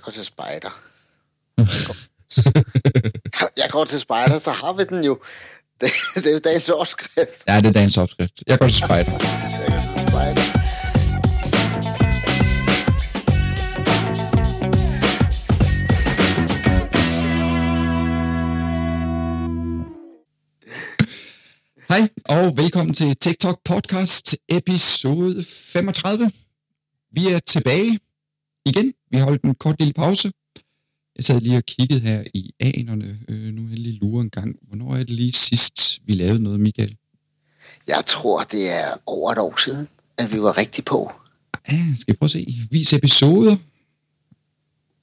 Jeg går til spejder. Jeg går, til spejder, så har vi den jo. Det, det er dagens overskrift. Ja, det er dagens opskrift. Jeg går til spejder. Jeg går til spejder. Hej, og velkommen til TikTok Podcast episode 35. Vi er tilbage igen. Vi har holdt en kort lille pause. Jeg sad lige og kiggede her i anerne. Øh, nu er jeg lige lure en gang. Hvornår er det lige sidst, vi lavede noget, Michael? Jeg tror, det er over et år siden, at vi var rigtig på. Ja, skal vi prøve at se. Vis episoder.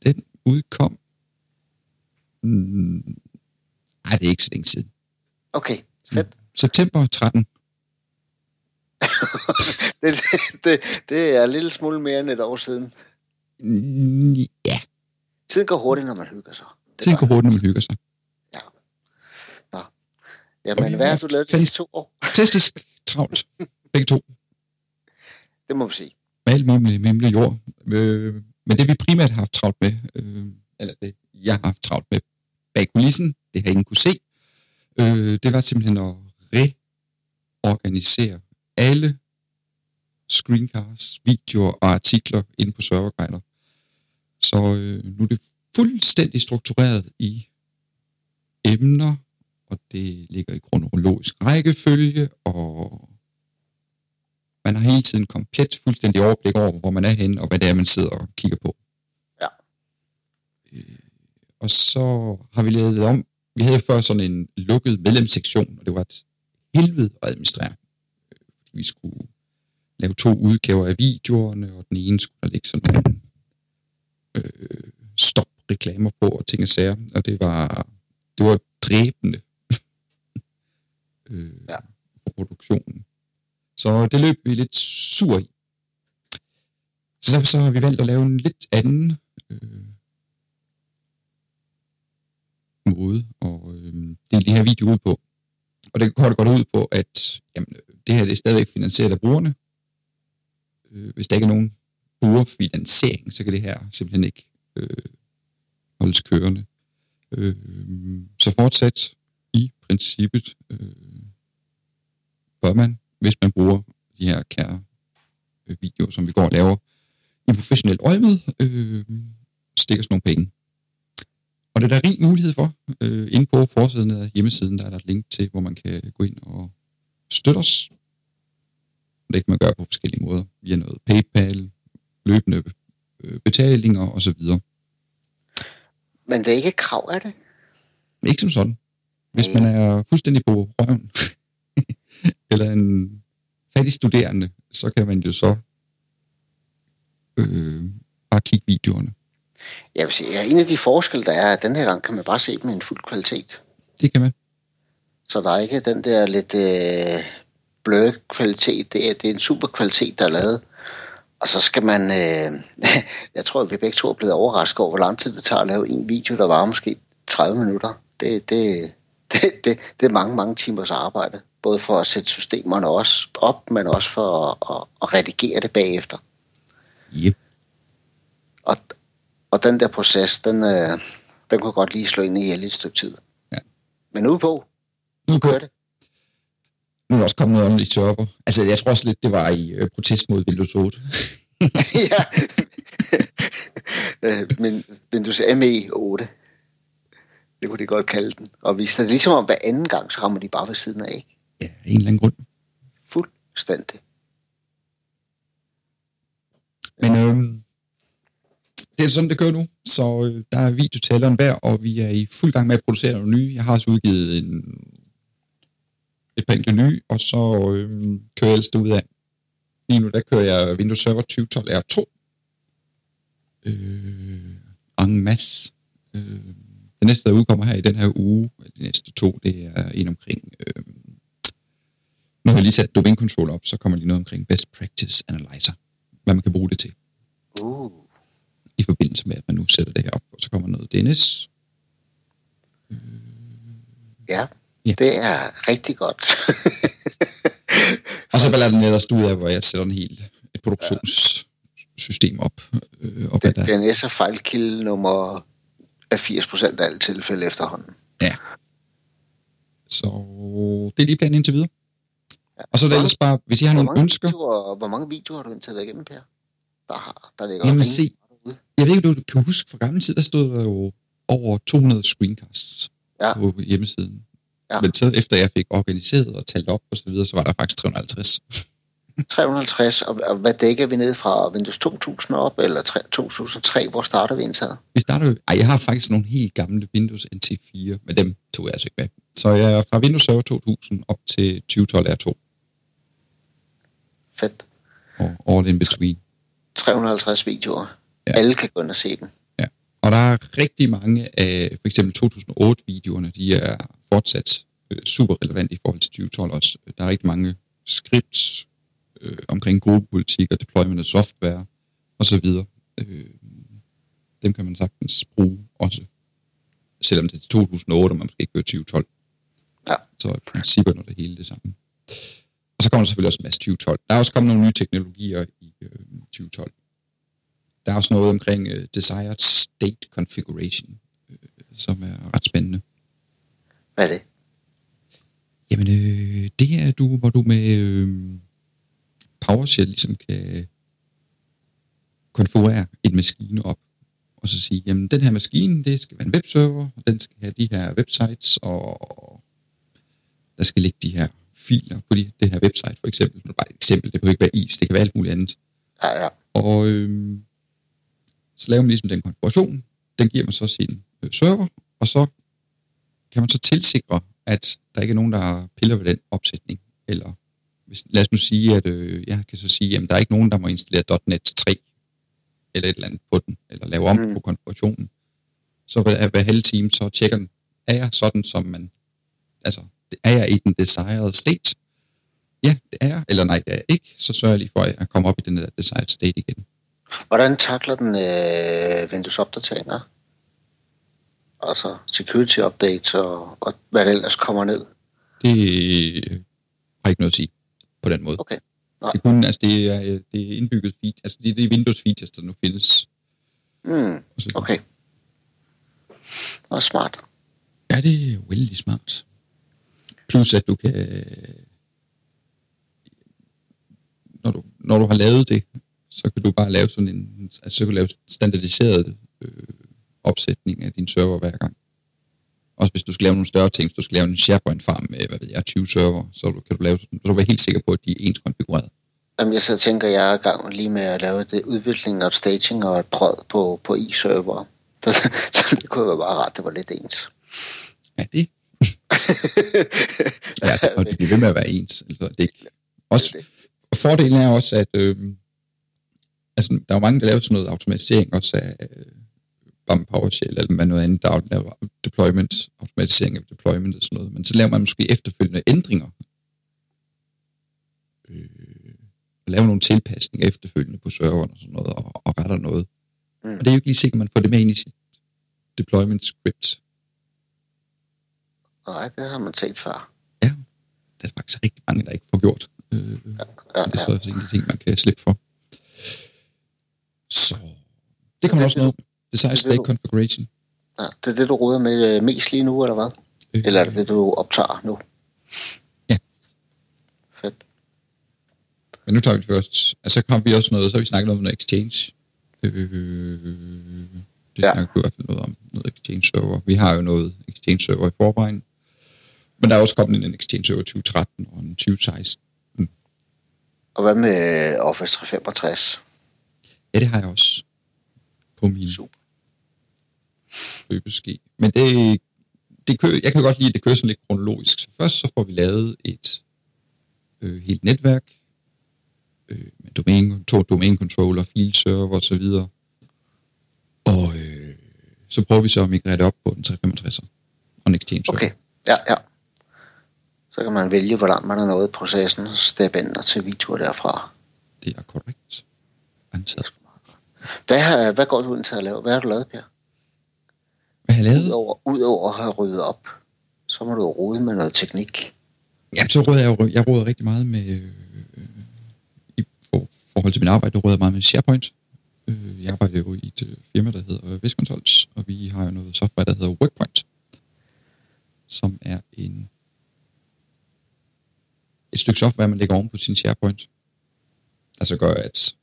Den udkom... Mm, ej, det er ikke så længe siden. Okay, fedt. September 13. Det, det, det er en lille smule mere end et år siden. Ja, Tiden går hurtigt, når man hygger sig. Det tiden går hurtigt, når man hygger sig. Jamen, Og vi hvad har du lavet de sidste to år? Testisk travlt. Begge to. Det må vi sige. med alt muligt mimle jord. Øh, men det vi primært har haft travlt med, øh, eller det jeg har haft travlt med bag kulissen, det har ingen kunne se, øh, det var simpelthen at reorganisere alle screencasts, videoer og artikler inde på serverguider. Så øh, nu er det fuldstændig struktureret i emner, og det ligger i kronologisk rækkefølge, og man har hele tiden komplet fuldstændig overblik over, hvor man er henne, og hvad det er, man sidder og kigger på. Ja. Øh, og så har vi lavet det om. Vi havde før sådan en lukket medlemssektion, og det var et helvede at administrere. Øh, Fordi vi skulle lave to udgaver af videoerne, og den ene skulle der ligge sådan nogle øh, stop-reklamer på og ting og sager, og det var, det var dræbende øh, Ja. for produktionen. Så det løb vi lidt sur i. Så derfor så har vi valgt at lave en lidt anden øh, måde at øh, dele de her videoer ud på. Og det går godt ud på, at jamen, det her det er stadigvæk finansieret af brugerne. Øh, hvis der ikke er nogen brugerfinansiering, så kan det her simpelthen ikke øh, holdes kørende. Øh, så fortsat i princippet øh, bør man, hvis man bruger de her kære øh, videoer, som vi går og laver i professionelt øje med, øh, stikker sådan nogle penge. Og det er der rig mulighed for. Øh, inde på forsiden af hjemmesiden, der er der et link til, hvor man kan gå ind og støtte os. Og det kan man gøre på forskellige måder, via noget PayPal, løbende øh, betalinger osv. Men det er ikke krav, er det? Ikke som sådan. Hvis man er fuldstændig på røven, eller en fattig studerende, så kan man jo så øh, bare kigge videoerne. Jeg vil sige, ja, en af de forskelle, der er, at den her gang kan man bare se dem i en fuld kvalitet. Det kan man. Så der er ikke den der lidt øh, bløde kvalitet. Det er, det er en super kvalitet, der er lavet. Og så skal man... Øh, jeg tror, at vi begge to er blevet overrasket over, hvor lang tid det tager at lave en video, der var måske 30 minutter. Det, det, det, det, det er mange, mange timers arbejde. Både for at sætte systemerne også op, men også for at, at, at redigere det bagefter. Yep. Og, og den der proces, den, øh, den kunne godt lige slå ind i et stykke tid. Ja. Men ude på, Nu, på, kører det. Nu er der også kommet noget om i server. Altså, jeg tror også lidt, det var i øh, protest mod Windows 8. ja. Øh, men Windows ME 8. Det kunne de godt kalde den. Og hvis det er ligesom om hver anden gang, så rammer de bare ved siden af. Ikke? Ja, en eller anden grund. Fuldstændig. Men øhm, det er sådan, det kører nu. Så øh, der er videotælleren hver, og vi er i fuld gang med at producere nogle nye. Jeg har også udgivet en, et par enkelte nye, og så øhm, kører jeg ellers ud af. Lige nu, der kører jeg Windows Server 2012 R2. Øh, en masse. Øh, det næste, der udkommer her i den her uge, de næste to, det er en omkring... Øh, nu har jeg lige sat domain control op, så kommer lige noget omkring best practice analyzer. Hvad man kan bruge det til Uh. i forbindelse med, at man nu sætter det her op, og så kommer noget DNS. Ja, Ja. det er rigtig godt. Og så lader den ellers ud af, hvor jeg sætter en helt et produktions system op. Øh, Det, hvad der, DNS er fejlkilde nummer af 80% af alle tilfælde efterhånden. så det er lige planen indtil videre. Ja. Og så er det ellers bare, hvis I har nogle ønsker, videoer, hvor mange videoer har du indtil været igennem, Per? Der, har, der ligger Jamen, se. jeg ved ikke, om du kan huske fra gamle tid, der stod der jo over 200 screencasts Ja. på hjemmesiden. Ja. Men så efter jeg fik organiseret og talt op og så videre, så var der faktisk 350. 350, og, og hvad dækker vi ned fra Windows 2000 op, eller 3, 2003? Hvor starter vi indtaget? Vi starter jo... Ej, jeg har faktisk nogle helt gamle Windows NT4, men dem tog jeg altså ikke med. Så jeg er fra Windows Server 2000 op til 2012 R2, Fedt. og all in between. 350 videoer. Ja. Alle kan gå ind og se dem. Og der er rigtig mange af for eksempel 2008-videoerne, de er fortsat øh, super relevant i forhold til 2012 også. Der er rigtig mange scripts øh, omkring gruppepolitik og deployment af software osv. Øh, dem kan man sagtens bruge også, selvom det er 2008, og man måske ikke gør 2012. Ja. Så i principperne er det hele det samme. Og så kommer der selvfølgelig også en masse 2012. Der er også kommet nogle nye teknologier i øh, 2012. Der er også noget omkring øh, Desired State Configuration, øh, som er ret spændende. Hvad er det? Jamen, øh, det er du, hvor du med øh, PowerShell ligesom kan konfigurere en maskine op, og så sige, jamen den her maskine, det skal være en webserver, og den skal have de her websites, og der skal ligge de her filer på de, det her website, for eksempel. Nu er det bare et eksempel, det behøver ikke være is, det kan være alt muligt andet. Ja, ja. Og øh, så laver man ligesom den konfiguration, den giver man så sin øh, server, og så kan man så tilsikre, at der ikke er nogen, der piller ved den opsætning. Eller hvis, lad os nu sige, at øh, jeg kan så sige, at der er ikke nogen, der må installere .NET 3 eller et eller andet på den, eller lave om mm. På konfigurationen. Så hver, hver halve time, så tjekker den, er jeg sådan, som man, altså, er jeg i den desired state? Ja, det er jeg, eller nej, det er jeg ikke. Så sørger jeg lige for, at jeg kommer op i den der desired state igen. Hvordan takler den øh, Windows-opdateringer? Altså security updates og, og hvad der ellers kommer ned. Det har ikke noget at sige på den måde. Okay. Nej. Det, kun, altså, det, er, øh, det er indbygget feed, altså det, det er Windows features, der nu findes. Mm, okay. Og smart. Ja, det er vældig smart. Plus at du kan, når du, når du har lavet det, så kan du bare lave sådan en, altså så kan du lave standardiseret øh, opsætning af din server hver gang. Også hvis du skal lave nogle større ting, hvis du skal lave en SharePoint-farm med, hvad ved jeg, 20 server, så kan du lave, så du være helt sikker på, at de er ens konfigureret. Jamen, jeg så tænker, jeg er i gang lige med at lave det udvikling og staging og et prød på, på i-server. Så, så det kunne være bare rart, det var lidt ens. Ja, det. ja, og det bliver ved med at være ens. Altså, det er også, og fordelen er også, at øh, altså, der er mange, der laver sådan noget automatisering også af øh, bare med PowerShell eller med noget andet, der laver deployment, automatisering af deployment og sådan noget. Men så laver man måske efterfølgende ændringer. Øh, og laver nogle tilpasninger efterfølgende på serveren og sådan noget, og, og retter noget. Mm. Og det er jo ikke lige sikkert, at man får det med ind i sit deployment script. Nej, det har man set før. Der er faktisk rigtig mange, der ikke får gjort. Øh, Ja, Det er ja. så også en ting, man kan slippe for. Så det kommer det også er noget. Desire det, State du- Configuration. ja. Det er det, du ruder med øh, mest lige nu, eller hvad? Øh, Eller er det det, du optager nu? Ja. Fedt. Men nu tager vi det først. Altså, så har vi også noget, så har vi snakket noget om noget Exchange. Øh, det Ja. snakker vi i hvert fald noget om, noget Exchange server. Vi har jo noget Exchange server i forvejen. Men der er også kommet en Exchange server 2013 og en 2016. Og hvad med Office 365? Ja, det har jeg også på min Super. Løbeski. Men det, det kører, jeg kan godt lide, at det kører sådan lidt kronologisk. Så først så får vi lavet et øh, helt netværk øh, med domain, to domain controller, file server og så videre. Og øh, så prøver vi så at migrere det op på den 365'er og en Exchange server. Okay, ja, ja. Så kan man vælge, hvor langt man er nået i processen, og steppe ind og til videoer derfra. Det er korrekt. Antaget. Hvad, har, hvad går du ind til at lave? Hvad har du lavet, Per? Hvad har jeg lavet? Udover, udover at have ryddet op, så må du rode med noget teknik. Jamen, så råder jeg jeg råder rigtig meget med, øh, i for, forhold til min arbejde, der råder jeg meget med SharePoint. Øh, jeg arbejder jo i et øh, firma, der hedder Vestconsults, og vi har jo noget software, der hedder Workpoint, som er en et stykke software, man lægger oven på sin SharePoint. Altså gør, at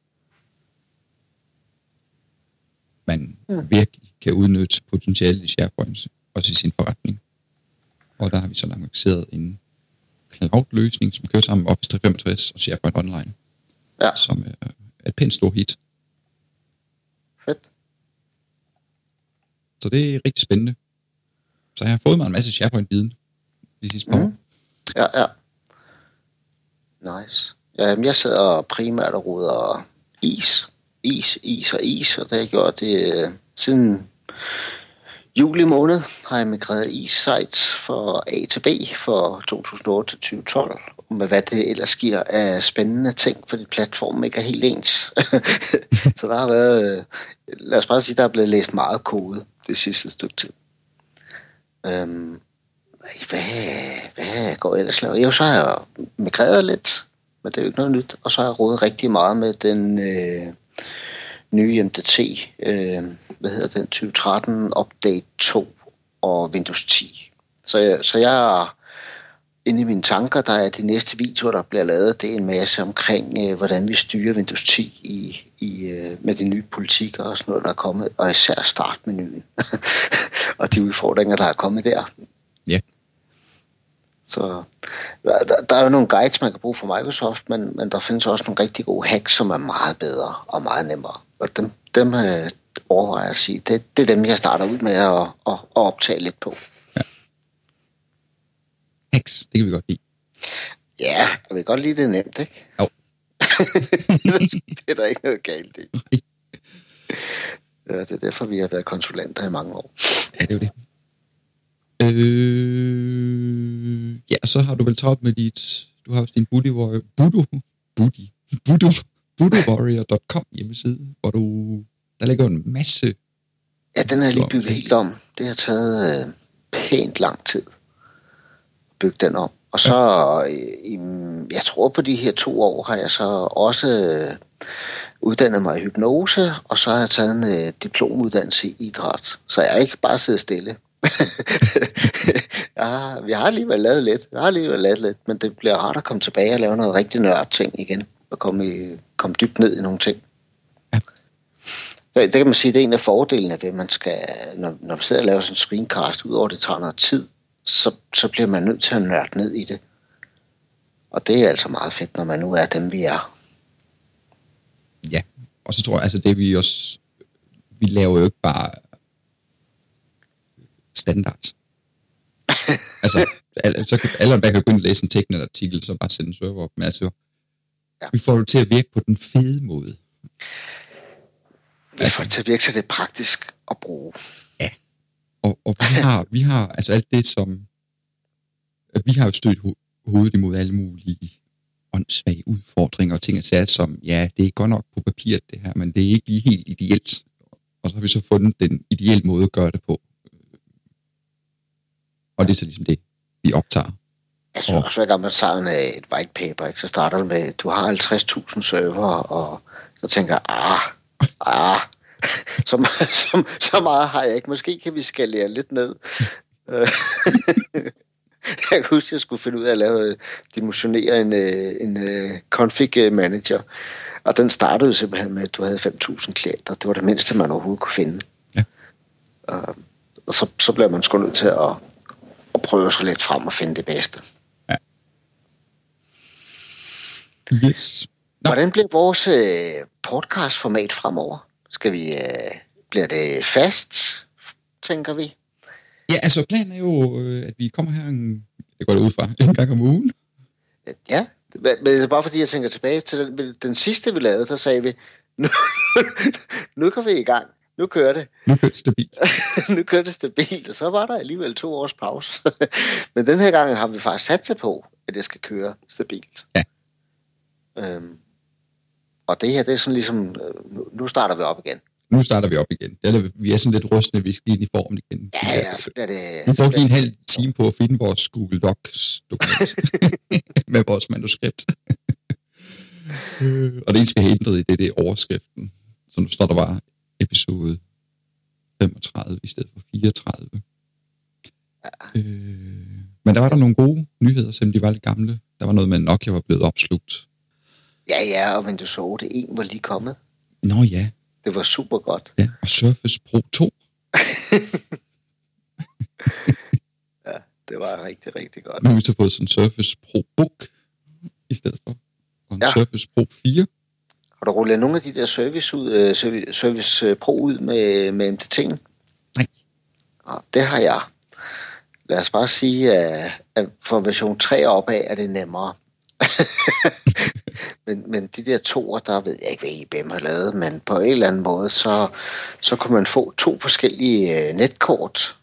man mm. virkelig kan udnytte potentialet i SharePoint, også i sin forretning. Og der har vi så lanceret en cloud-løsning, som kører sammen med Office 365 og SharePoint Online, Ja, som er et pænt stort hit. fedt. Så det er rigtig spændende. Så jeg har fået mig en masse SharePoint-viden de sidste par år. Mm. Ja, ja. Nice. Jamen, jeg sidder primært og ruder is. Is, is og is, og det har jeg gjort det øh, siden juli måned. Har jeg migreret i sites for A til B for 2008 til 2012. Med hvad det ellers giver af spændende ting, fordi platformen ikke er helt ens. Så der har været, øh, lad os bare sige, der er blevet læst meget kode det sidste stykke tid. Øhm, hvad, hvad går jeg ellers lavet? Jo, så har jeg migreret lidt, men det er jo ikke noget nyt. Og så har jeg rodet rigtig meget med den øh, nye MDT, øh, hvad hedder den, 2013 Update 2 og Windows 10. Så jeg, så jeg er inde i mine tanker, der er de næste videoer, der bliver lavet, det er en masse omkring, øh, hvordan vi styrer Windows 10 i, i, øh, med de nye politikker og sådan noget, der er kommet, og især startmenuen og de udfordringer, der er kommet der. Ja. Så der, der, der er jo nogle guides, man kan bruge fra Microsoft, men, men der findes også nogle rigtig gode hacks, som er meget bedre og meget nemmere. Og dem, dem øh, overvejer jeg at sige, det, det er dem, jeg starter ud med at, at, at optage lidt på. Hacks, det kan vi godt lide. Ja, jeg vil godt lide det nemt, ikke? Jo. det er der ikke noget galt i. Ja, det er derfor, vi har været konsulenter i mange år. Ja, det er jo det. Øh, ja, så har du vel travlt med dit... Du har også din Buddy Warrior... Budo... Buddy... Budo... BudoWarrior.com hjemmeside, hvor du... Der ligger en masse... Ja, den er lige bygget helt om. Det har taget øh, pænt lang tid at bygge den om. Og så, øh, i, jeg tror på de her to år, har jeg så også øh, uddannet mig i hypnose, og så har jeg taget en øh, diplomuddannelse i idræt. Så jeg er ikke bare siddet stille. ja, vi har alligevel lavet lidt. Vi har alligevel lavet lidt, men det bliver rart at komme tilbage og lave noget rigtig nørd ting igen. Og komme, i, komme dybt ned i nogle ting. Ja. Det, det kan man sige, det er en af fordelene ved, at man skal, når, når man sidder og laver sådan en screencast, udover det tager noget tid, så, så bliver man nødt til at nørde ned i det. Og det er altså meget fedt, når man nu er dem, vi er. Ja, og så tror jeg, altså det vi også... Vi laver jo ikke bare standards. altså, al- så kan alle, der kan ind og læse en teknisk artikel, så bare sende en server op. Men altså, Ja. ja. vi får det til at virke på den fede måde. Jeg får det til at virke, så det er praktisk at bruge. Og, og vi har, vi har altså alt det, som... at Vi har jo stødt ho- hovedet imod alle mulige åndssvage udfordringer og ting og sager, som, ja, det er godt nok på papiret det her, men det er ikke lige helt ideelt. Og så har vi så fundet den ideelle måde at gøre det på. Og det er så ligesom det, vi optager. Jeg synes Og- også, hver gang man tager en, øh, et white paper, ikke, så starter det med, du har 50.000 server, og så tænker ah, ah, så, meget- så, så meget har jeg ikke. Måske kan vi skalere lidt ned. Øh, jeg kan huske, at jeg skulle finde ud af at lave, dimensionere en, øh, en øh, config øh, manager. Og den startede simpelthen med, at du havde 5.000 klienter. Det var det mindste, man overhovedet kunne finde. Ja. Øh, og så, så bliver man sgu nødt til at, at prøve sig lidt frem og finde det bedste. Yes. Nå. Hvordan bliver vores øh, podcastformat fremover? Skal vi, øh, bliver det fast, tænker vi? Ja, altså planen er jo, øh, at vi kommer her en, det går ud fra, en gang om ugen. Ja, men men det er bare fordi, jeg tænker tilbage til den, den sidste, vi lavede, der sagde vi, nu, nu går vi i gang. Nu kører det. Nu kører det stabilt. nu kører det stabilt, og så var der alligevel to års pause. Men den her gang har vi faktisk sat sig på, at det skal køre stabilt. Ja. Øhm, og det her, det er sådan ligesom, øh, nu- starter vi op igen. Nu starter vi op igen. Eller, vi er sådan lidt rustne, vi skal lige ind i formen igen. Ja, ja, så bliver det... Vi brugte lige en halv time på at finde vores Google Docs dokument med vores manuskript. Øh, og det eneste, vi har ændret i, det, det er overskriften. Så nu står der bare episode 35 i stedet for 34. Ja. Øh, men der var der nogle gode nyheder, selvom de var lidt gamle. Der var noget med, at Nokia var blevet opslugt. Ja, ja, og men du så det en var lige kommet. Nå ja. Det var super godt. Ja, og Surface Pro 2. ja, det var rigtig, rigtig godt. Nu har vi så fået sådan en Surface Pro Book i stedet for. Og en ja. Surface Pro 4. Har du rullet nogle af de der Service, ud, uh, service, service Pro ud med, med MDT'en? Nej. Ja, det har jeg. Lad os bare sige, at, at for version 3 opad er det nemmere. men, men de der toer, der ved jeg ikke, hvad IBM har lavet, men på en eller anden måde, så, så kunne man få to forskellige uh, netkort.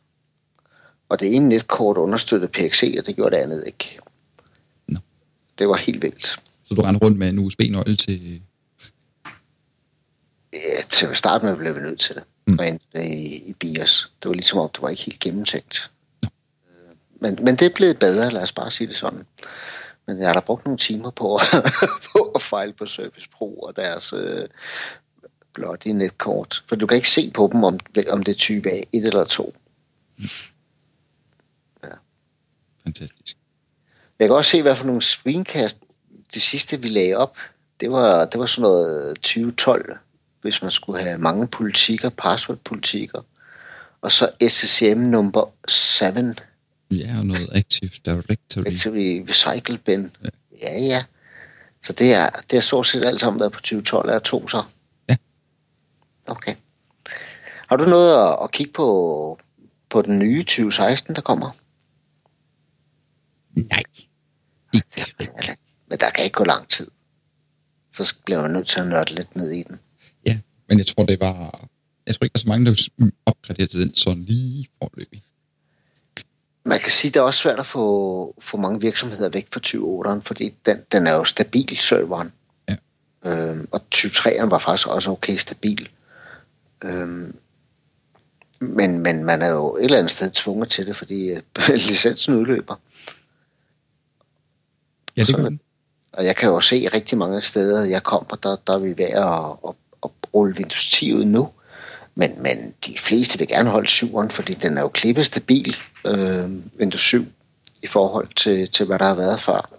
Og det ene netkort understøttede PXE, og det gjorde det andet ikke. No. Det var helt vildt. Så du rendte rundt med en USB-nøgle til... Ja, til at starte med blev vi nødt til det. Mm. i, i BIOS. Det var ligesom om, det var ikke helt gennemtænkt. No. Men, men det er blevet bedre, lad os bare sige det sådan. Men jeg har da brugt nogle timer på, på at fejle på Service Pro og deres øh, blot i netkort. For du kan ikke se på dem, om, om det er type A, 1 eller 2. Mm. Ja. Fantastisk. Jeg kan også se, hvad for nogle screencast, det sidste vi lagde op, det var, det var sådan noget 2012, hvis man skulle have mange politikker, password-politikker. Og så SSM nummer 7, Ja, og noget Active Directory. Active Recycle Bin. Ja. ja, ja. Så det er, det er stort set alt sammen været på 2012 er to så? Ja. Okay. Har du noget at, at kigge på, på den nye 2016, der kommer? Nej. Ikke. Men der kan ikke gå lang tid. Så bliver man nødt til at nørde lidt ned i den. Ja, men jeg tror, det var... Jeg tror ikke, der er så mange, der opgraderer den sådan lige forløbig man kan sige, det er også svært at få, få mange virksomheder væk fra 20.8'eren, fordi den, den er jo stabil, serveren. Ja. Øhm, og 20.3'eren var faktisk også okay stabil. Øhm, men, men man er jo et eller andet sted tvunget til det, fordi øh, licensen udløber. Ja, det gør den. Og jeg kan jo se rigtig mange steder, jeg kommer, der, der er vi ved at, at, at rulle Windows 10 ud nu. Men, men de fleste vil gerne holde 7'eren, fordi den er jo klippet stabil, øh, Windows 7, i forhold til, til, hvad der har været før.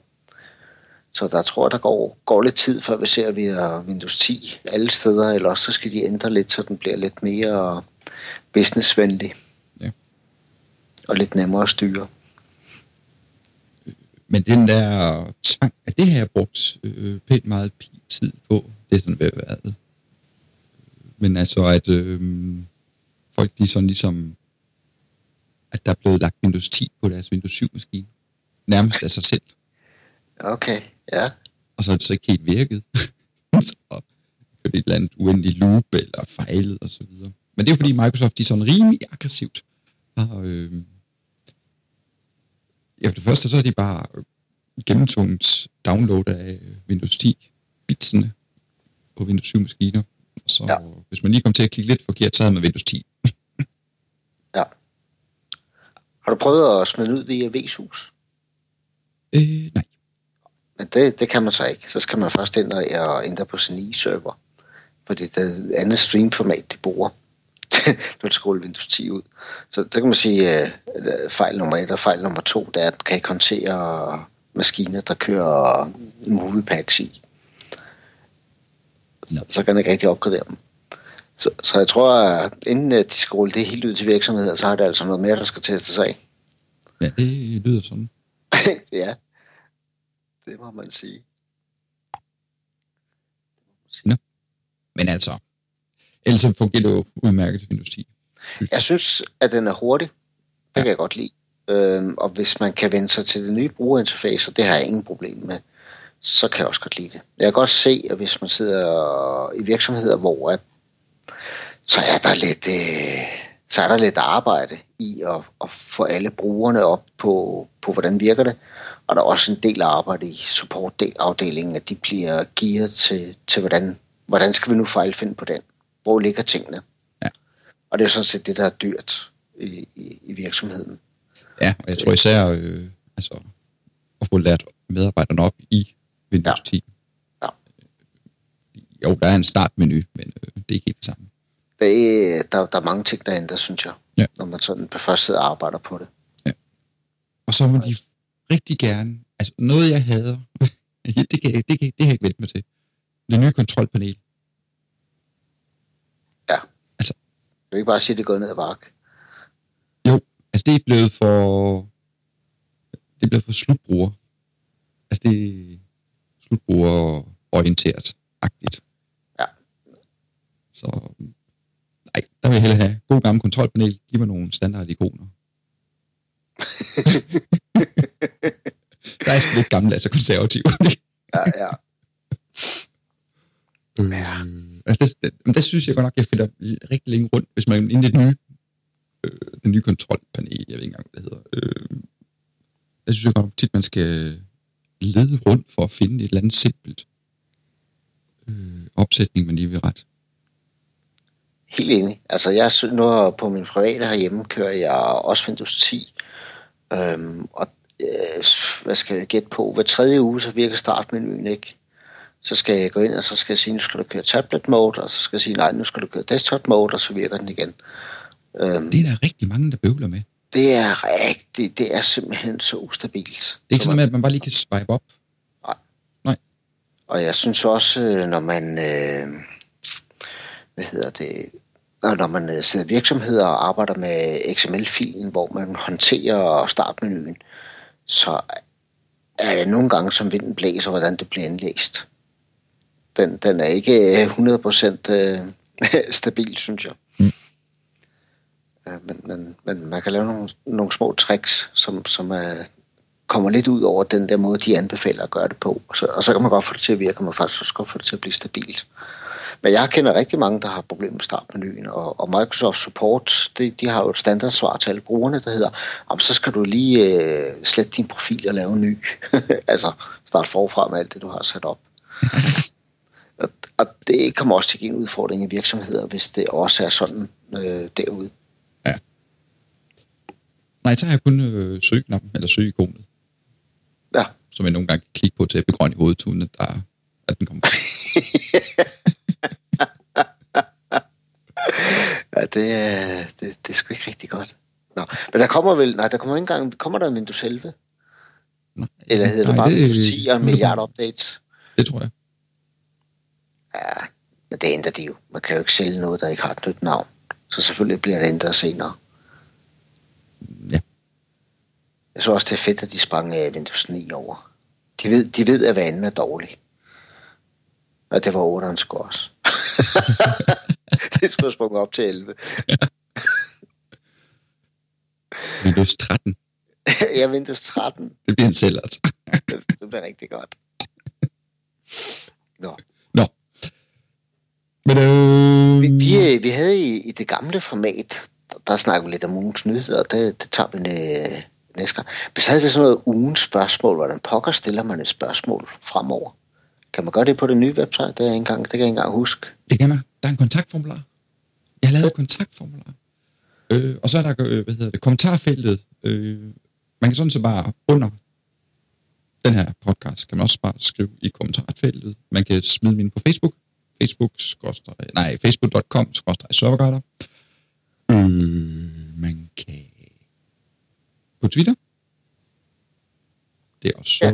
Så der tror jeg, der går, går lidt tid, før vi ser, at vi har Windows 10 alle steder, eller også så skal de ændre lidt, så den bliver lidt mere businessvenlig. Ja. Og lidt nemmere at styre. Men den der tvang, at det jeg brugt øh, pænt meget tid på, det er sådan været men altså, at øh, folk de sådan ligesom, at der er blevet lagt Windows 10 på deres Windows 7-maskine. Nærmest af sig selv. Okay, ja. Og så har det så ikke helt virket. så kørte et eller andet uendeligt loop eller fejlet og så videre. Men det er fordi Microsoft, de er sådan rimelig aggressivt. Og, øh, ja, for det første, så er de bare gennemtvunget download af Windows 10 bitsene på Windows 7 maskiner. Så ja. hvis man lige kom til at klikke lidt forkert, så havde man Windows 10. ja. Har du prøvet at smide ud via VSUS? Øh, nej. Men det, det kan man så ikke. Så skal man først ind og ændre på sin e-server. Fordi det er andet streamformat, de bruger, når du skal Windows 10 ud. Så det kan man sige, uh, fejl nummer et og fejl nummer to, det er, at den kan ikke håndtere maskiner, der kører moviepacks i no. så kan man ikke rigtig opgradere dem. Så, så jeg tror, at inden at de skal rulle det helt ud til virksomheder, så har det altså noget mere, der skal testes af. Ja, det lyder sådan. ja, det må man sige. Nå. Men altså, ellers fungerer det jo udmærket Windows 10. Jeg synes, at den er hurtig. Det ja. kan jeg godt lide. Øhm, og hvis man kan vende sig til det nye brugerinterface, det har jeg ingen problem med så kan jeg også godt lide det. Jeg kan godt se, at hvis man sidder i virksomheder, hvor at, så er der lidt, øh, så er der lidt arbejde i at, at få alle brugerne op på, på, hvordan virker det. Og der er også en del arbejde i supportafdelingen, at de bliver gearet til, til hvordan, hvordan skal vi nu fejlfinde på den? Hvor ligger tingene? Ja. Og det er sådan set det, der er dyrt i, i, i virksomheden. Ja, og jeg tror især øh, altså, at få lært medarbejderne op i Windows ja. 10. Ja. jo, der er en startmenu, men øh, det er ikke helt det samme. Det, der, der er mange ting, der ændrer, synes jeg, Ja. når man sådan på første side arbejder på det. Og så må de rigtig gerne, altså noget jeg hader, det, kan, det, kan, det har jeg ikke vendt mig til. Det nye kontrolpanel. Jeg vil ikke bare sige, at det går ned ad bakke. Altså det er blevet for, det er blevet for slutbruger. Altså det er slutbrugerorienteret-agtigt. Ja. Så nej, der vil jeg hellere have god gammel kontrolpanel. Giv mig nogle standard ikoner. der er sgu lidt gammel, altså konservativ. Ja, ja. Ja. Altså, det, det, der synes jeg godt nok, jeg finder rigtig længe rundt, hvis man inde i det nye, øh, det nye kontrolpanel, jeg ved ikke engang, hvad det hedder. Øh, der synes jeg godt nok tit, man skal lede rundt for at finde et eller andet simpelt øh, opsætning, man lige vil ret. Helt enig. Altså, jeg nu på min private herhjemme kører jeg også Windows 10. Øhm, og øh, hvad skal jeg gætte på? Hver tredje uge, så virker startmenuen ikke. Så skal jeg gå ind, og så skal jeg sige, nu skal du køre tablet mode, og så skal jeg sige, nej, nu skal du køre desktop mode, og så virker den igen. Øhm, Det er der rigtig mange, der bøvler med. Det er rigtigt, det er simpelthen så ustabilt. Det er ikke sådan at man bare lige kan swipe op. Og jeg synes også, øh, når man, øh, hvad hedder det, når man øh, sidder virksomheder og arbejder med XML-filen, hvor man håndterer startmenuen, så er det nogle gange, som vinden blæser, hvordan det bliver indlæst. Den, den er ikke øh, 100% øh, stabil, synes jeg. Mm. Øh, Men, men, men man kan lave nogle, nogle små tricks, som, som er, kommer lidt ud over den der måde, de anbefaler at gøre det på. Og så, og så kan man godt få det til at virke, og man faktisk også godt få det til at blive stabilt. Men jeg kender rigtig mange, der har problemer med startmenuen, og, og Microsoft Support, de, de har jo et standardsvar til alle brugerne, der hedder, om så skal du lige øh, slette din profil og lave en ny. altså starte forfra med alt det, du har sat op. og, og det kommer også til at give en udfordring i virksomheder, hvis det også er sådan øh, derude. Nej, så har jeg kun øh, søgeknappen, eller søgeikonet, Ja, som jeg nogle gange kan klikke på til at begrønne i hovedet, uden at, der, at den kommer. ja det, det, det er sgu ikke rigtig godt. Nå, men der kommer vel, nej, der kommer ikke engang, kommer der en Windows 11? Nej, Eller hedder det nej, bare Windows 10 og en milliard updates? Det tror jeg. Ja, men det ændrer de jo. Man kan jo ikke sælge noget, der ikke har et nyt navn. Så selvfølgelig bliver det ændret senere. Ja. Jeg så også, det er fedt, at de sprang øh, Windows 9 over. De ved, de ved at vanen er dårlig. Og det var 8'eren sgu også. det skulle have sprunget op til 11. Windows 13, ja, Windows 13. det bliver en sælgert. Det, det bliver rigtig godt. Nå. Nå. Men øh, Vi, vi, øh, vi havde i, i det gamle format, der, snakker vi lidt om ugens nyheder, og det, det tager vi næ, næste gang. Men så havde vi sådan noget ugens spørgsmål, hvordan pokker stiller man et spørgsmål fremover. Kan man gøre det på det nye website? Det, er jeg engang, det kan jeg ikke engang huske. Det kan man. Der er en kontaktformular. Jeg har lavet et kontaktformular. Øh, og så er der, øh, hvad hedder det, kommentarfeltet. Øh, man kan sådan så bare under den her podcast, kan man også bare skrive i kommentarfeltet. Man kan smide min på Facebook. Facebook, nej, facebook.com, serverguider. Øh, man kan på Twitter. Det er også Ja.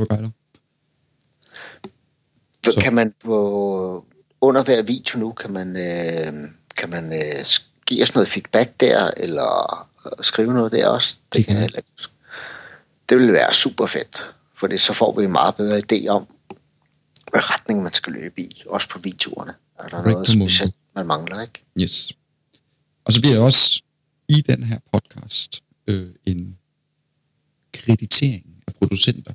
Så. Så- Kan man på, under hver video nu, kan man, øh, kan man øh, give os noget feedback der, eller øh, skrive noget der også? Det, Det kan jeg heller ikke. Det ville være super fedt, for så får vi en meget bedre idé om, hvad retning man skal løbe i, også på videoerne. Er der Correct noget specielt, man mangler, ikke? Yes. Og så bliver der også i den her podcast øh, en kreditering af producenter.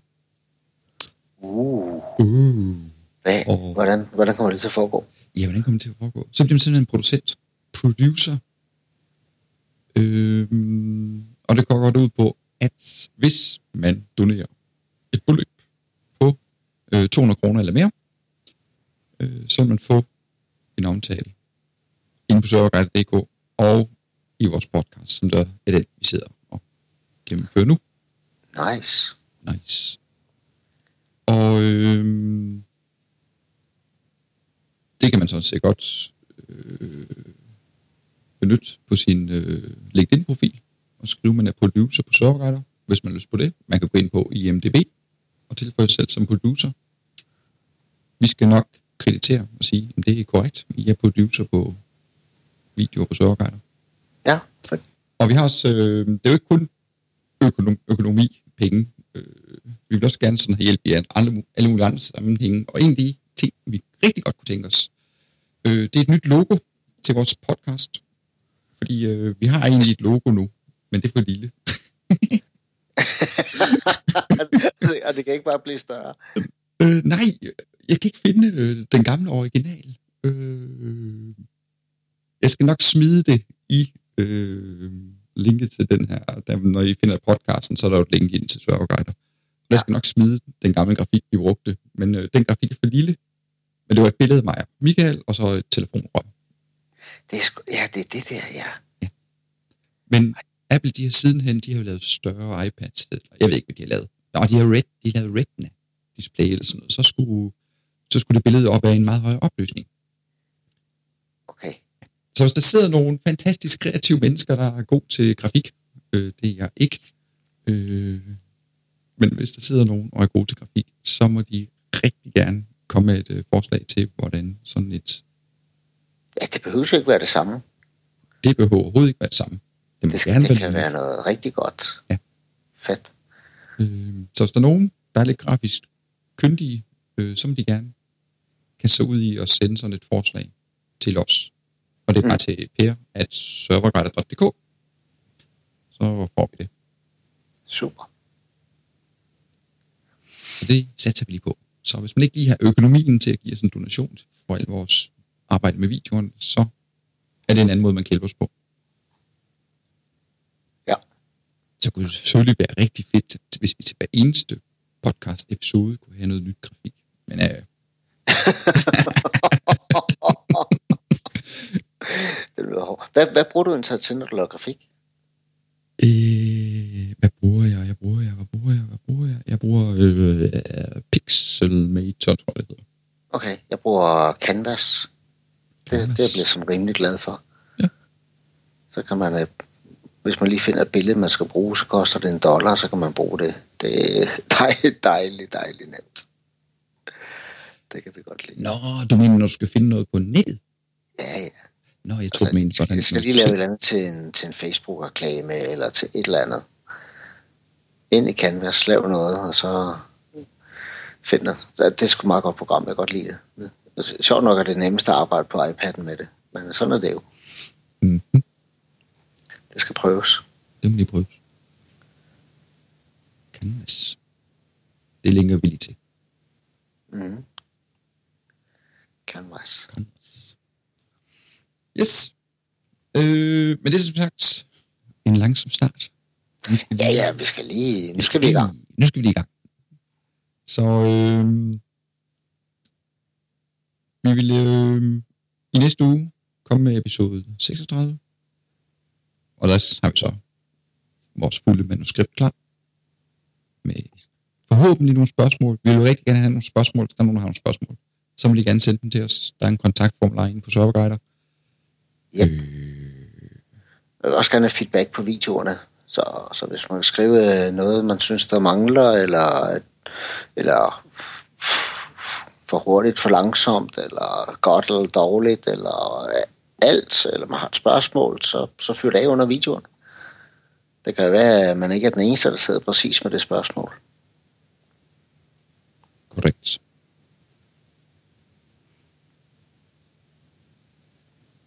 Uh, Uh. hvad, Og- hvordan, hvordan kommer det til at foregå? Ja, hvordan kommer det til at foregå? Så bliver man simpelthen en producent. Producer. Øhm, og det går godt ud på, at hvis man donerer et beløb på øh, 200 kroner eller mere, øh, så vil man få en omtale inde på serverguide.dk og i vores podcast, som der er den, vi sidder og gennemfører nu. Nice. Nice. Og øhm, det kan man sådan set godt øh, benytte på sin øh, LinkedIn-profil, og skrive, man er producer på Serverguider, hvis man har lyst på det. Man kan gå ind på IMDB og tilføje sig selv som producer. Vi skal nok kreditere og sige, at det er korrekt. I er producer på videoer på Serverguider. Ja, Og vi har også, øh, det er jo ikke kun økonom, økonomi, penge. Øh, vi vil også gerne sådan have hjælp i alle, alle mulige andre sammenhænge. Og en af de ting, vi rigtig godt kunne tænke os, øh, det er et nyt logo til vores podcast. Fordi øh, vi har egentlig et logo nu, men det er for lille. og det kan ikke bare blive større. Øh, nej, jeg kan ikke finde øh, den gamle original. Øh, jeg skal nok smide det i øh, linket til den her. Der, når I finder podcasten, så er der jo et link ind til Serverguider. Jeg skal nok smide den gamle grafik, vi brugte. Men øh, den grafik er for lille. Men det var et billede af mig og Michael, og så et telefonrør. Det er sgu, ja, det er det der, ja. Men Apple, de har sidenhen, de har jo lavet større iPads. Eller, jeg ved ikke, hvad de har lavet. Nå, de har, red, de har lavet Retina display eller sådan noget. Så skulle, så skulle det billede op af en meget højere opløsning. Så hvis der sidder nogle fantastisk kreative mennesker, der er god til grafik, øh, det er jeg ikke. Øh, men hvis der sidder nogen og er god til grafik, så må de rigtig gerne komme med et øh, forslag til, hvordan sådan et... Ja, det behøver jo ikke være det samme. Det behøver overhovedet ikke være det samme. Det må Det, gerne det kan være noget rigtig godt. Ja. Fedt. Øh, så hvis der er nogen, der er lidt grafisk kyndige, øh, så må de gerne kan så ud i og sende sådan et forslag til os. Og det er bare Mm. til per at serverguider.dk. Så får vi det. Super. Så det satser vi lige på. Så hvis man ikke lige har økonomien til at give os en donation for al vores arbejde med videoen, så er det en anden måde, man kan hjælpe os på. Ja. Så kunne det selvfølgelig være rigtig fedt, hvis vi til hver eneste podcast episode kunne have noget nyt grafik. Men øh. Hvad, hvad bruger du egentlig til, når du laver grafik? øh, hvad bruger jeg? Jeg bruger jeg, hvad bruger jeg, hvad bruger jeg? Jeg bruger øh, Pixelmator, tror jeg det hedder. Okay, jeg bruger Canvas. Det, det er jeg bliver sådan rimelig glad for. Ja. Så kan man, øh, hvis man lige finder et billede, man skal bruge, så koster det en dollar, så kan man bruge det. Det er dejligt, dejligt, dejligt nemt. Det kan vi godt lide. Nå, du mener, når du skal finde noget på nettet? Ja, ja. Nå, jeg tror, du mener, hvordan jeg skal lige lave et eller andet til en, til en Facebook-reklame, eller til et eller andet. Ind i Canvas, lav noget, og så finder. Det er sgu et meget godt program, jeg kan godt lide det. Altså, Sjovt nok er det nemmeste at arbejde på iPad'en med det, men sådan er det jo. Mm-hmm. Det skal prøves. Det må lige prøves. Canvas. Det linker vi lige til. Mm. Canvas. Canvas. Yes. Øh, men det er som sagt en langsom start. Vi skal Ja, ja, vi skal lige... Nu skal vi i gang. lige- Nu skal vi lige i gang. Så øh, vi vil øh, i næste uge komme med episode 36. Og der har vi så vores fulde manuskript klar. Med forhåbentlig nogle spørgsmål. Vi vil jo rigtig gerne have nogle spørgsmål, hvis der er nogen, der har nogle spørgsmål. Så vil I gerne sende dem til os. Der er en kontaktformular inde på Serverguider. Yep. Øh, Jeg vil også gerne have feedback på videoerne. Så, så hvis man kan skrive noget, man synes, der mangler, eller, eller for hurtigt, for langsomt, eller godt eller dårligt, eller alt, eller man har et spørgsmål, så, så fyr det af under videoen. Det kan være, at man ikke er den eneste, der sidder præcis med det spørgsmål. Korrekt.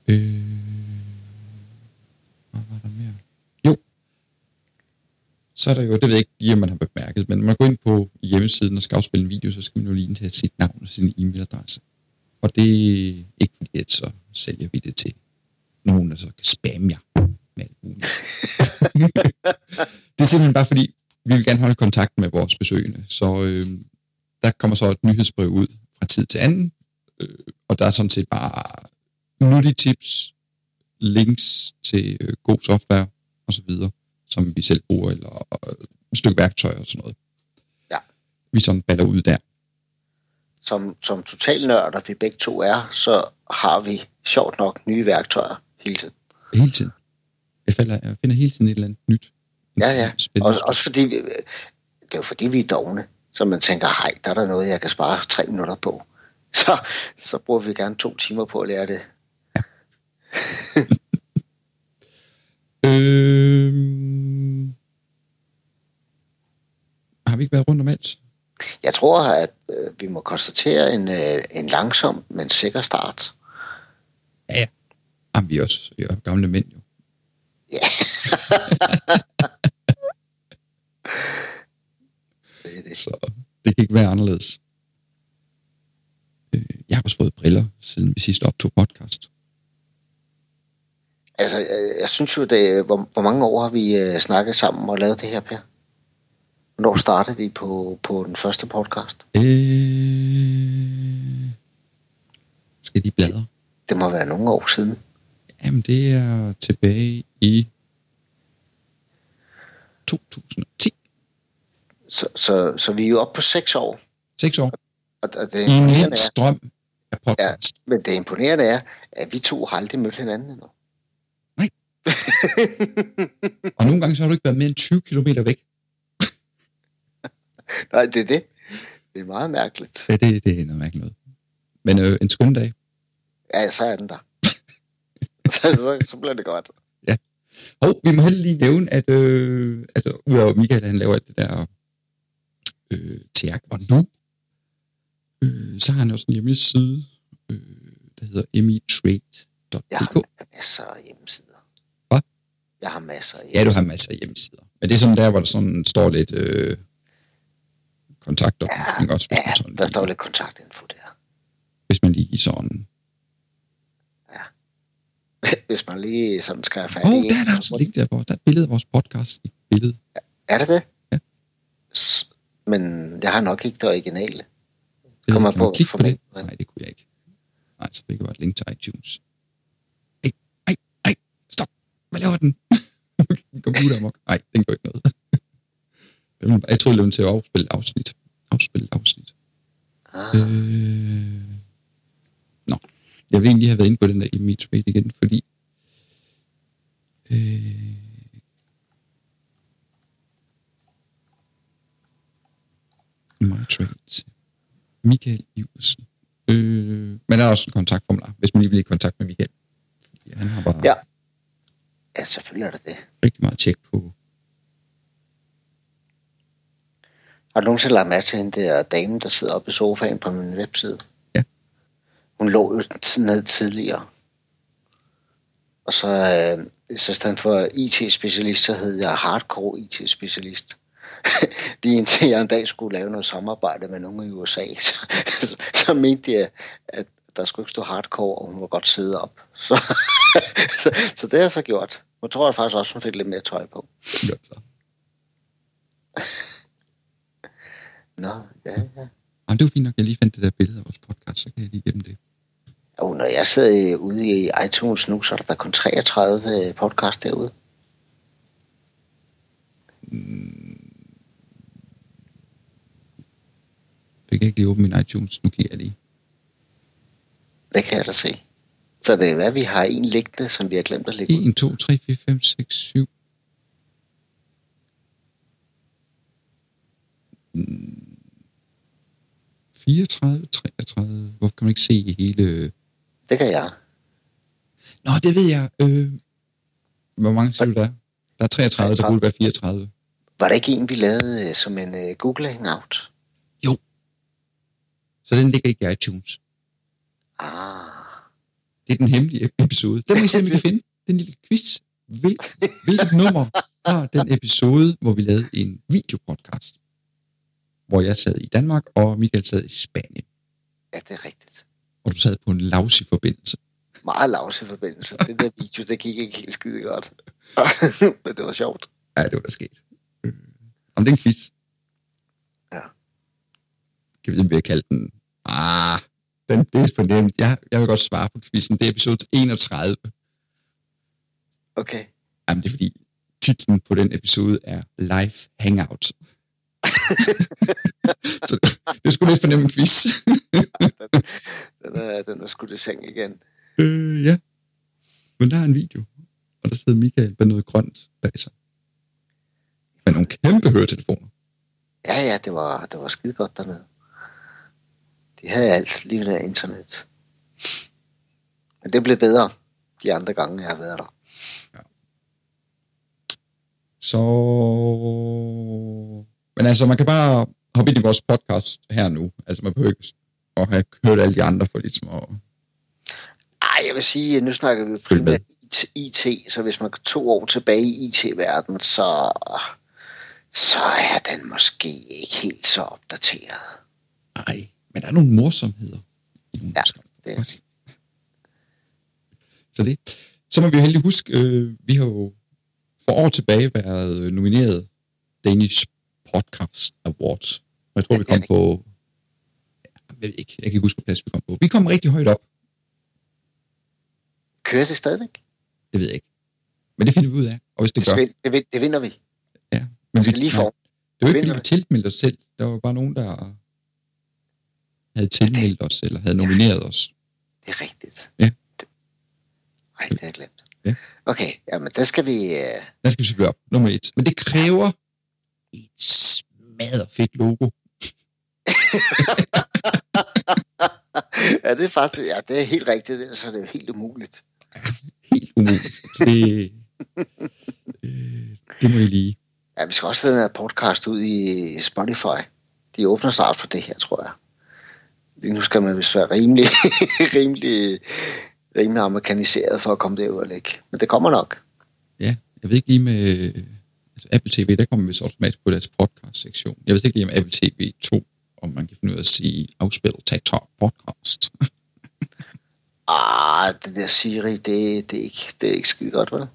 Øh, hvad var der mere? Jo. Så er der jo, det ved jeg ikke lige, om man har bemærket, men når man går ind på hjemmesiden og skal afspille en video, så skal man jo lige til sit navn og sin e-mailadresse. Og det er ikke fordi, at så sælger vi det til nogen, der så kan spamme jer med alt muligt. det er simpelthen bare fordi, vi vil gerne holde kontakt med vores besøgende, så øh, der kommer så et nyhedsbrev ud fra tid til anden, øh, og der er sådan set bare nuttige tips, links til øh, god software og så videre, som vi selv bruger, eller øh, et stykke værktøj og sådan noget. Ja. Vi sådan baller ud der. som, som totalnørder vi begge to er, så har vi sjovt nok nye værktøjer hele tiden. Hele tiden. Jeg, falder, jeg finder hele tiden et eller andet nyt. Ja, ja. Spændende Også, også fordi, vi, det er jo fordi, vi er dogne. Så man tænker, hej, der er der noget, jeg kan spare tre minutter på. Så, så bruger vi gerne to timer på at lære det. Øhm... Har vi ikke været rundt om alt? Jeg tror, at øh, vi må konstatere en, øh, en langsom, men sikker start. Jamen, vi er også vi er gamle mænd jo. Ja. det er det. Så det kan ikke være anderledes. Øh, Jeg har også fået briller, siden vi sidst optog podcast. Altså, øh, jeg synes jo, det, hvor, hvor mange år har vi øh, snakket sammen og lavet det her, Per? Hvornår startede vi på, på den første podcast? Øh... Skal de bladre? Det må være nogle år siden. Jamen, det er tilbage i 2010. Så, så, så vi er jo oppe på seks år. Seks år. Og, og det I en imponerende er, strøm af podcast. men det imponerende er, at vi to har aldrig mødt hinanden endnu. Nej. Og nogle gange så har du ikke været mere end 20 km væk. Nej, det er det. Det er meget mærkeligt. Ja, det, det er noget mærkeligt noget. Men øh, en skøn dag. Ja, så er den der. så, så, så bliver det godt. Og vi må heller lige nævne, at øh, altså, udover Michael, han laver alt det der øh, tærk og nu, øh, så har han også en hjemmeside, øh, der hedder emitrade.dk. Jeg har masser af hjemmesider. Hvad? Jeg har masser af Ja, hjemmesider. du har masser af hjemmesider. Men det er sådan der, hvor der sådan står lidt øh, hvis, Ja, man sådan, der står lidt kontaktinfo der. hvis man lige sådan... Hvis man lige sådan skal have fat Åh, i oh, en. der er der også link der, hvor der er et billede af vores podcast i billedet. Er det det? Ja. S- Men jeg har nok ikke det originale. Det, Kommer på klikke på det? Nej, det kunne jeg ikke. Nej, så fik jeg bare et link til iTunes. Ej, ej, ej, stop. Hvad laver den? Min computer amok. Nej, den går ikke noget. Den var- jeg troede, det var til at afspille afsnit. Afspille afsnit. Ah, Øh... Nå, jeg vil egentlig have været inde på den der Emmy Trade igen, fordi... Øh... My Trade. Michael Iversen. Øh, men der er også en kontaktformular, hvis man lige vil i kontakt med Michael. Fordi han har bare Ja. ja, selvfølgelig er det det. rigtig meget tjek på. Har du nogensinde lagt mærke til hende der dame, der sidder oppe i sofaen på min webside? Ja. Hun lå jo ned tidligere. Og så, øh, så i stedet for IT-specialist, så hed jeg hardcore IT-specialist. Lige indtil jeg en dag skulle lave noget samarbejde med nogen i USA, så, så, så mente jeg, at der skulle ikke stå hardcore, og hun må godt sidde op. Så, så, så det har jeg så gjort. Nu tror jeg faktisk også, hun fik lidt mere tøj på. Godt så. Nå, ja, ja. Jamen, det var fint nok, jeg lige fandt det der billede af vores podcast, så kan jeg lige gemme det. Og når jeg sidder ude i iTunes nu, så er der kun 33 podcast derude. Fik jeg ikke lige åbent min iTunes, nu kigger jeg lige. Det kan jeg da se. Så det er hvad, vi har en liggende, som vi har glemt at lægge ud. 1, 2, 3, 4, 5, 6, 7. Mm. 34, 33. Hvorfor kan man ikke se hele... Det kan jeg. Nå, det ved jeg. Øh, hvor mange siger du der? Der er 33, der burde være 34. Var der ikke en, vi lavede øh, som en uh, Google Hangout? Så den ligger ikke i iTunes. Ah, Det er den hemmelige episode. Den må I se, om I kan finde. Den lille quiz. Hvil, hvilket nummer har den episode, hvor vi lavede en videopodcast? Hvor jeg sad i Danmark, og Michael sad i Spanien. ja, det er rigtigt. Og du sad på en lavsi forbindelse. Meget i forbindelse. Det der video, det gik ikke helt skide godt. Men det var sjovt. Ja, det var der sket. Øh, Om det er en quiz. Ja. Kan vi vide, kaldt den? Ah, den, det er for nemt. Jeg, jeg vil godt svare på quizzen. Det er episode 31. Okay. Jamen, det er fordi, titlen på den episode er Live Hangout. så det skulle lidt fornemme en quiz. den, er, den er skudt i seng igen. øh, ja. Men der er en video, og der sidder Michael med noget grønt bag sig. Med nogle kæmpe høretelefoner. Ja, ja, det var, det var skide godt dernede. De havde alt lige ved internet. Men det blev bedre de andre gange, jeg har været der. Så... Men altså, man kan bare hoppe ind i vores podcast her nu. Altså, man behøver ikke at have hørt alle de andre for ligesom at... Ej, jeg vil sige, nu snakker vi primært IT, så hvis man går to år tilbage i IT-verdenen, så, så er den måske ikke helt så opdateret. Nej, men der er nogle morsomheder. nogle Ja, det er Så det. Så må vi jo heldig huske, øh, vi har jo for år tilbage været nomineret Danish Podcast Awards. Og jeg tror, vi kom på... Jeg ved ikke, jeg kan ikke huske, hvad plads vi kom på. Vi kom rigtig højt op, Kører det stadigvæk? det ved jeg ikke. Men det finder vi ud af, og hvis det Det, gør... det, vin- det vinder vi. Ja, men Vi lige nej, for. Det var ikke, fordi vi tilmeldte os selv. Der var bare nogen, der havde tilmeldt os, eller havde nomineret os. Det er rigtigt. Ja. Det- Ej, det har jeg glemt. Ja. Okay, jamen der skal vi... Øh... Der skal vi selvfølgelig op. Nummer et. Men det kræver et smadret fedt logo. ja, det er faktisk... Ja, det er helt rigtigt, så det er helt umuligt. Helt umuligt. Det, øh, det må I lige. Ja, vi skal også sende en podcast ud i Spotify. De åbner snart for det her, tror jeg. Lige nu skal man vist være rimelig, rimelig, rimelig amerikaniseret for at komme derud og lægge. Men det kommer nok. Ja, jeg ved ikke lige med Apple TV, der kommer vi så automatisk på deres podcast-sektion. Jeg ved ikke lige om Apple TV 2, om man kan finde ud af at sige afspil TikTok podcast. Ah, det der Siri, det, det, er, ikke, det er ikke skide godt, vel?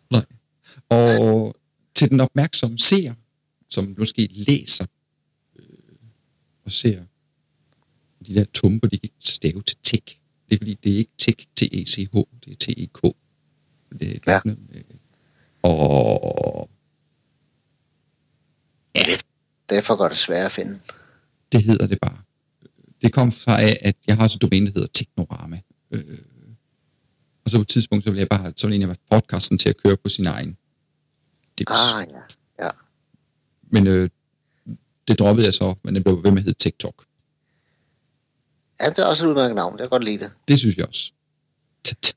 Og til den opmærksomme seer, som måske læser øh, og ser de der tumper, de kan stave til tik. Det er fordi, det er ikke tik, T-E-C-H, det er T-E-K. Det, er Ja. noget med, og Derfor går det svært at finde. det hedder det bare. Det kom fra, at jeg har også et domæne, der hedder Teknorama. Øh, og så på et tidspunkt, så ville jeg bare, så ville jeg have podcasten til at køre på sin egen. dims. Ah, ja. ja. Men øh, det droppede jeg så, men det blev ved med at hedde TikTok. Ja, det er også et udmærket navn. Jeg kan godt lide det. Det synes jeg også.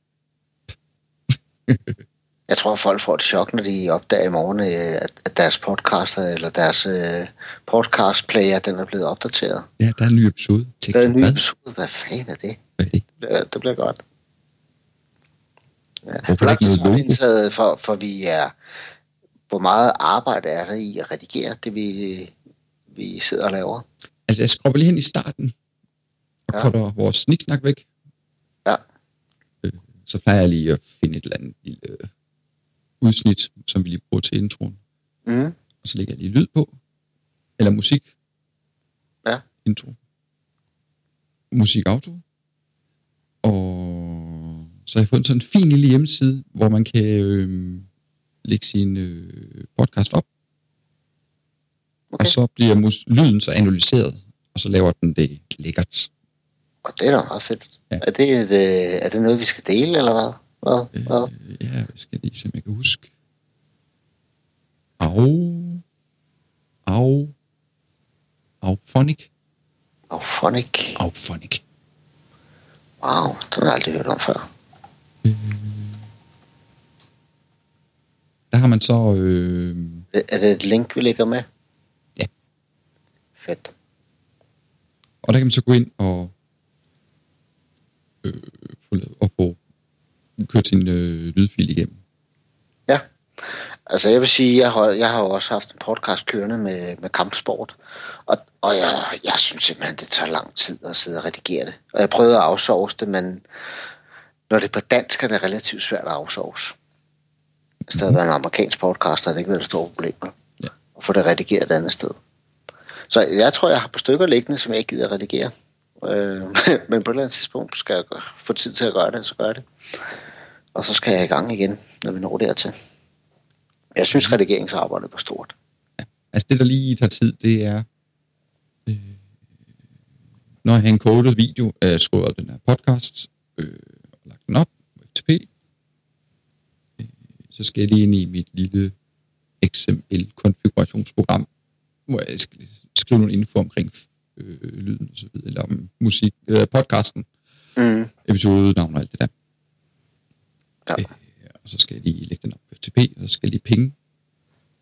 Jeg tror, folk får et chok, når de opdager i morgen, øh, at, deres podcaster eller deres øh, podcastplayer, den er blevet opdateret. Ja, der er en ny episode. TikTok. Der er en ny Hvad? episode. Hvad fanden er det? Hvad er det? Ja, det bliver godt. Ja. Hvorfor er ikke noget indtaget, for, for vi er... Hvor meget arbejde er der i at redigere det, vi, vi sidder og laver? Altså, jeg skrubber lige hen i starten og Ja. cutter vores sniksnak væk. Ja. Øh, så plejer jeg lige at finde et eller andet lille udsnit, som vi lige bruger til introen. Mm. Og så lægger jeg lige lyd på. Eller musik. Ja. Intro. Musik auto. Og så har jeg fundet sådan en fin lille hjemmeside, hvor man kan øh, lægge sin øh, podcast op. Okay. Og så bliver mus- lyden så analyseret, og så laver den det lækkert. Og det er da meget fedt. Ja. Er, det et, øh, er det noget, vi skal dele, eller hvad? Hvad? hvad? Øh, ja, skal lige se, om jeg kan huske. Au. Au. Auphonic. Auphonic. Auphonic. Wow, det har jeg aldrig hørt om før. Der har man så... Øh, Er det et link, vi lægger med? Ja. Fedt. og der kan man så gå ind og, øh, og få kørt sin øh, lydfil igennem. Ja. Altså jeg vil sige, jeg har, jeg har jo også haft en podcast kørende med, med kampsport, og, og jeg, jeg synes simpelthen, det tager lang tid at sidde og redigere det. Og jeg prøvede at afsovse det, men når det er på dansk, er det relativt svært at afsovse. Hvis det havde været en amerikansk podcast, havde det ikke været et stort problem Ja. at få det redigeret et andet sted. Så jeg tror, jeg har på stykker liggende, som jeg ikke gider at redigere. Øh, men på et eller andet tidspunkt skal jeg få tid til at gøre det, så gør jeg det. Og så skal jeg i gang igen, når vi når dertil. Jeg synes, redigeringsarbejdet var stort. Altså det, der lige tager tid, det er Øh, når jeg har encodet video, skruet op den her podcast, øh, og lagt den op på FTP, øh, så skal jeg lige ind i mit lille XML-konfigurationsprogram, hvor jeg skal skrive nogle info omkring øh, lyden og så videre, eller om musik, øh, podcasten, Mm. episode, navn og alt det der. Ja. Øh, og så skal jeg lige lægge den op på FTP, og så skal jeg lige pinge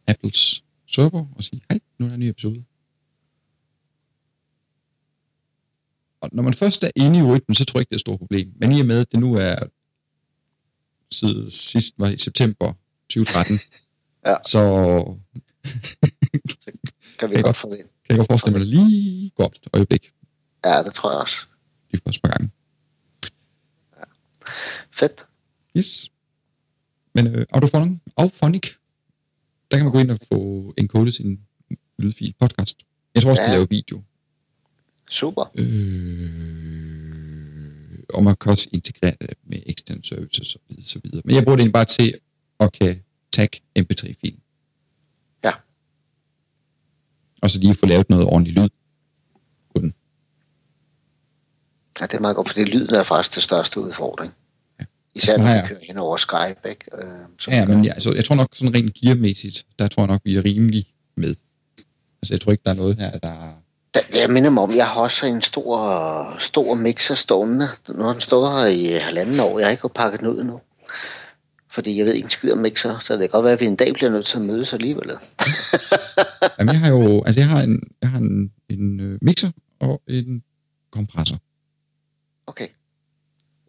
Apples server og sige, hej, nu er der en ny episode. Og når man først er inde i rytmen, så tror jeg ikke, det er et stort problem. Men i og med, at det nu er siden sidst var i september 2013, Ja. så Kan vi godt forvente. Jeg godt forestille mig, lige et øjeblik, Ja, det tror jeg også. de første par gange. Fedt. Yes. Men øh, Autophonic, Auphonic, der kan man gå ind og få encodet sin lydfil podcast. Jeg tror også, ja. Ja. kan lave video. Super. Øh, og man kan også integrere det med external services og så videre, så videre. Men jeg bruger det egentlig bare til at kan tag mp3-filen. Ja. Og så lige få lavet noget ordentligt lyd på den. Ja, det er meget godt, fordi lyden er faktisk det største udfordring. Ja. Især når jeg- kører hen over Skype, ikke? Øh, Ja, gør. men ja, altså, jeg tror nok sådan rent gearmæssigt, der tror jeg nok, vi er rimelig med. Altså, jeg tror ikke, der er noget her, der... Da, jeg minder mig om, jeg har også en stor, stor mixer stående. Nu har den stået her i halvanden år. Jeg har ikke pakket den ud endnu. Fordi jeg ved ikke skid om mixer, så det kan godt være, at vi en dag bliver nødt til at mødes alligevel. Jamen, jeg har jo... Altså, jeg har en, jeg har en, en øh, mixer og en kompressor. Okay.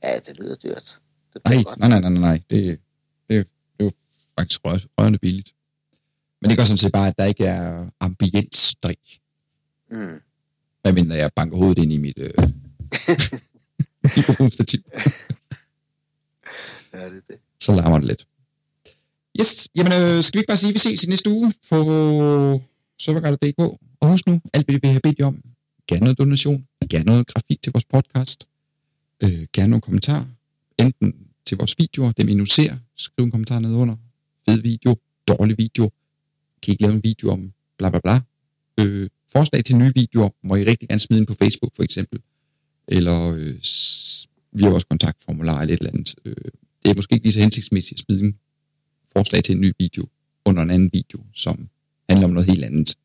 Ja, det lyder dyrt. Det Nej, godt. nej, nej, nej, nej. Det, det, det er jo faktisk rør- rørende billigt. Men det gør sådan set bare, at der ikke er ambiensstøj. Mm. Hvad mindre jeg banker hovedet ind i mit øh, mikrofonstativ. Ja, det er det. Så larmer det lidt. Yes, jamen øh, skal vi ikke bare sige, at vi ses i næste uge på serverguider.dk. Og husk nu, alt det vi har bedt jer om. Gerne noget donation, gerne noget grafik til vores podcast, øh, gerne nogle kommentarer, enten til vores videoer, dem I nu ser, skriv en kommentar ned under. Fed video, dårlig video, kan I ikke lave en video om bla bla bla. Øh, forslag til nye videoer må I rigtig gerne smide ind på Facebook for eksempel. Eller øh, via vores kontaktformular eller et eller andet. Øh, det er måske ikke lige så hensigtsmæssigt at smide en forslag til en ny video under en anden video, som handler om noget helt andet.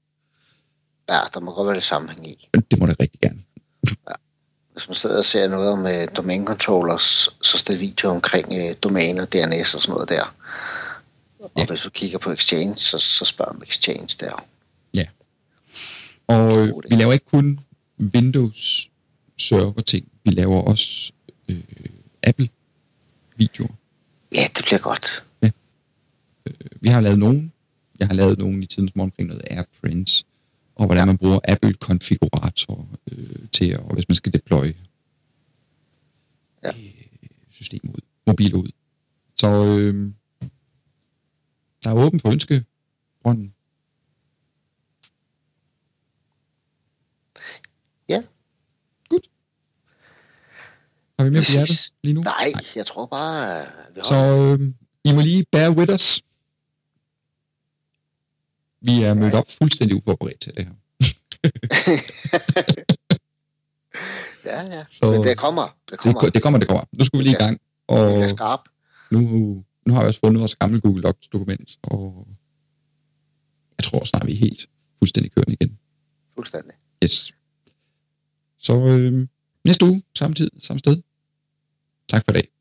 Ja, der må godt være lidt sammenhæng i. Det må det rigtig gerne. Hvis man sidder og ser noget om uh, domain controllers, så står video omkring uh, domæner, DNS og sådan noget der. Og Ja. hvis du kigger på Exchange, så, så spørg om Exchange der. Og øh, det. vi laver ikke kun Windows server ting, vi laver også øh, Apple videoer. Ja, det bliver godt. Vi har lavet nogen. Jeg har lavet nogen i tidens morgen omkring noget AirPrints, og hvordan man bruger Apple konfigurator øh, til, og hvis man skal deploye Ja. øh, systemet ud, mobil ud. Så øh, der er åben for ønske. Brønden. Ja. Godt. Har vi mere på hjertet lige nu? Nej, jeg tror bare, uh, vi Så holder. øh, I må lige bear with us. Vi er mødt op fuldstændig uforberedt til det her. ja, ja. Så- Men det kommer. Det Det, kommer. ko- det kommer, det kommer. Nu skal vi lige i gang. Det Og skarp. nu, nu har jeg også fundet vores gamle Google Docs dokument, og jeg tror snart, vi er helt fuldstændig kørende igen. Fuldstændig. Yes. Så øh, næste uge, samme tid, samme sted. Tak for i dag.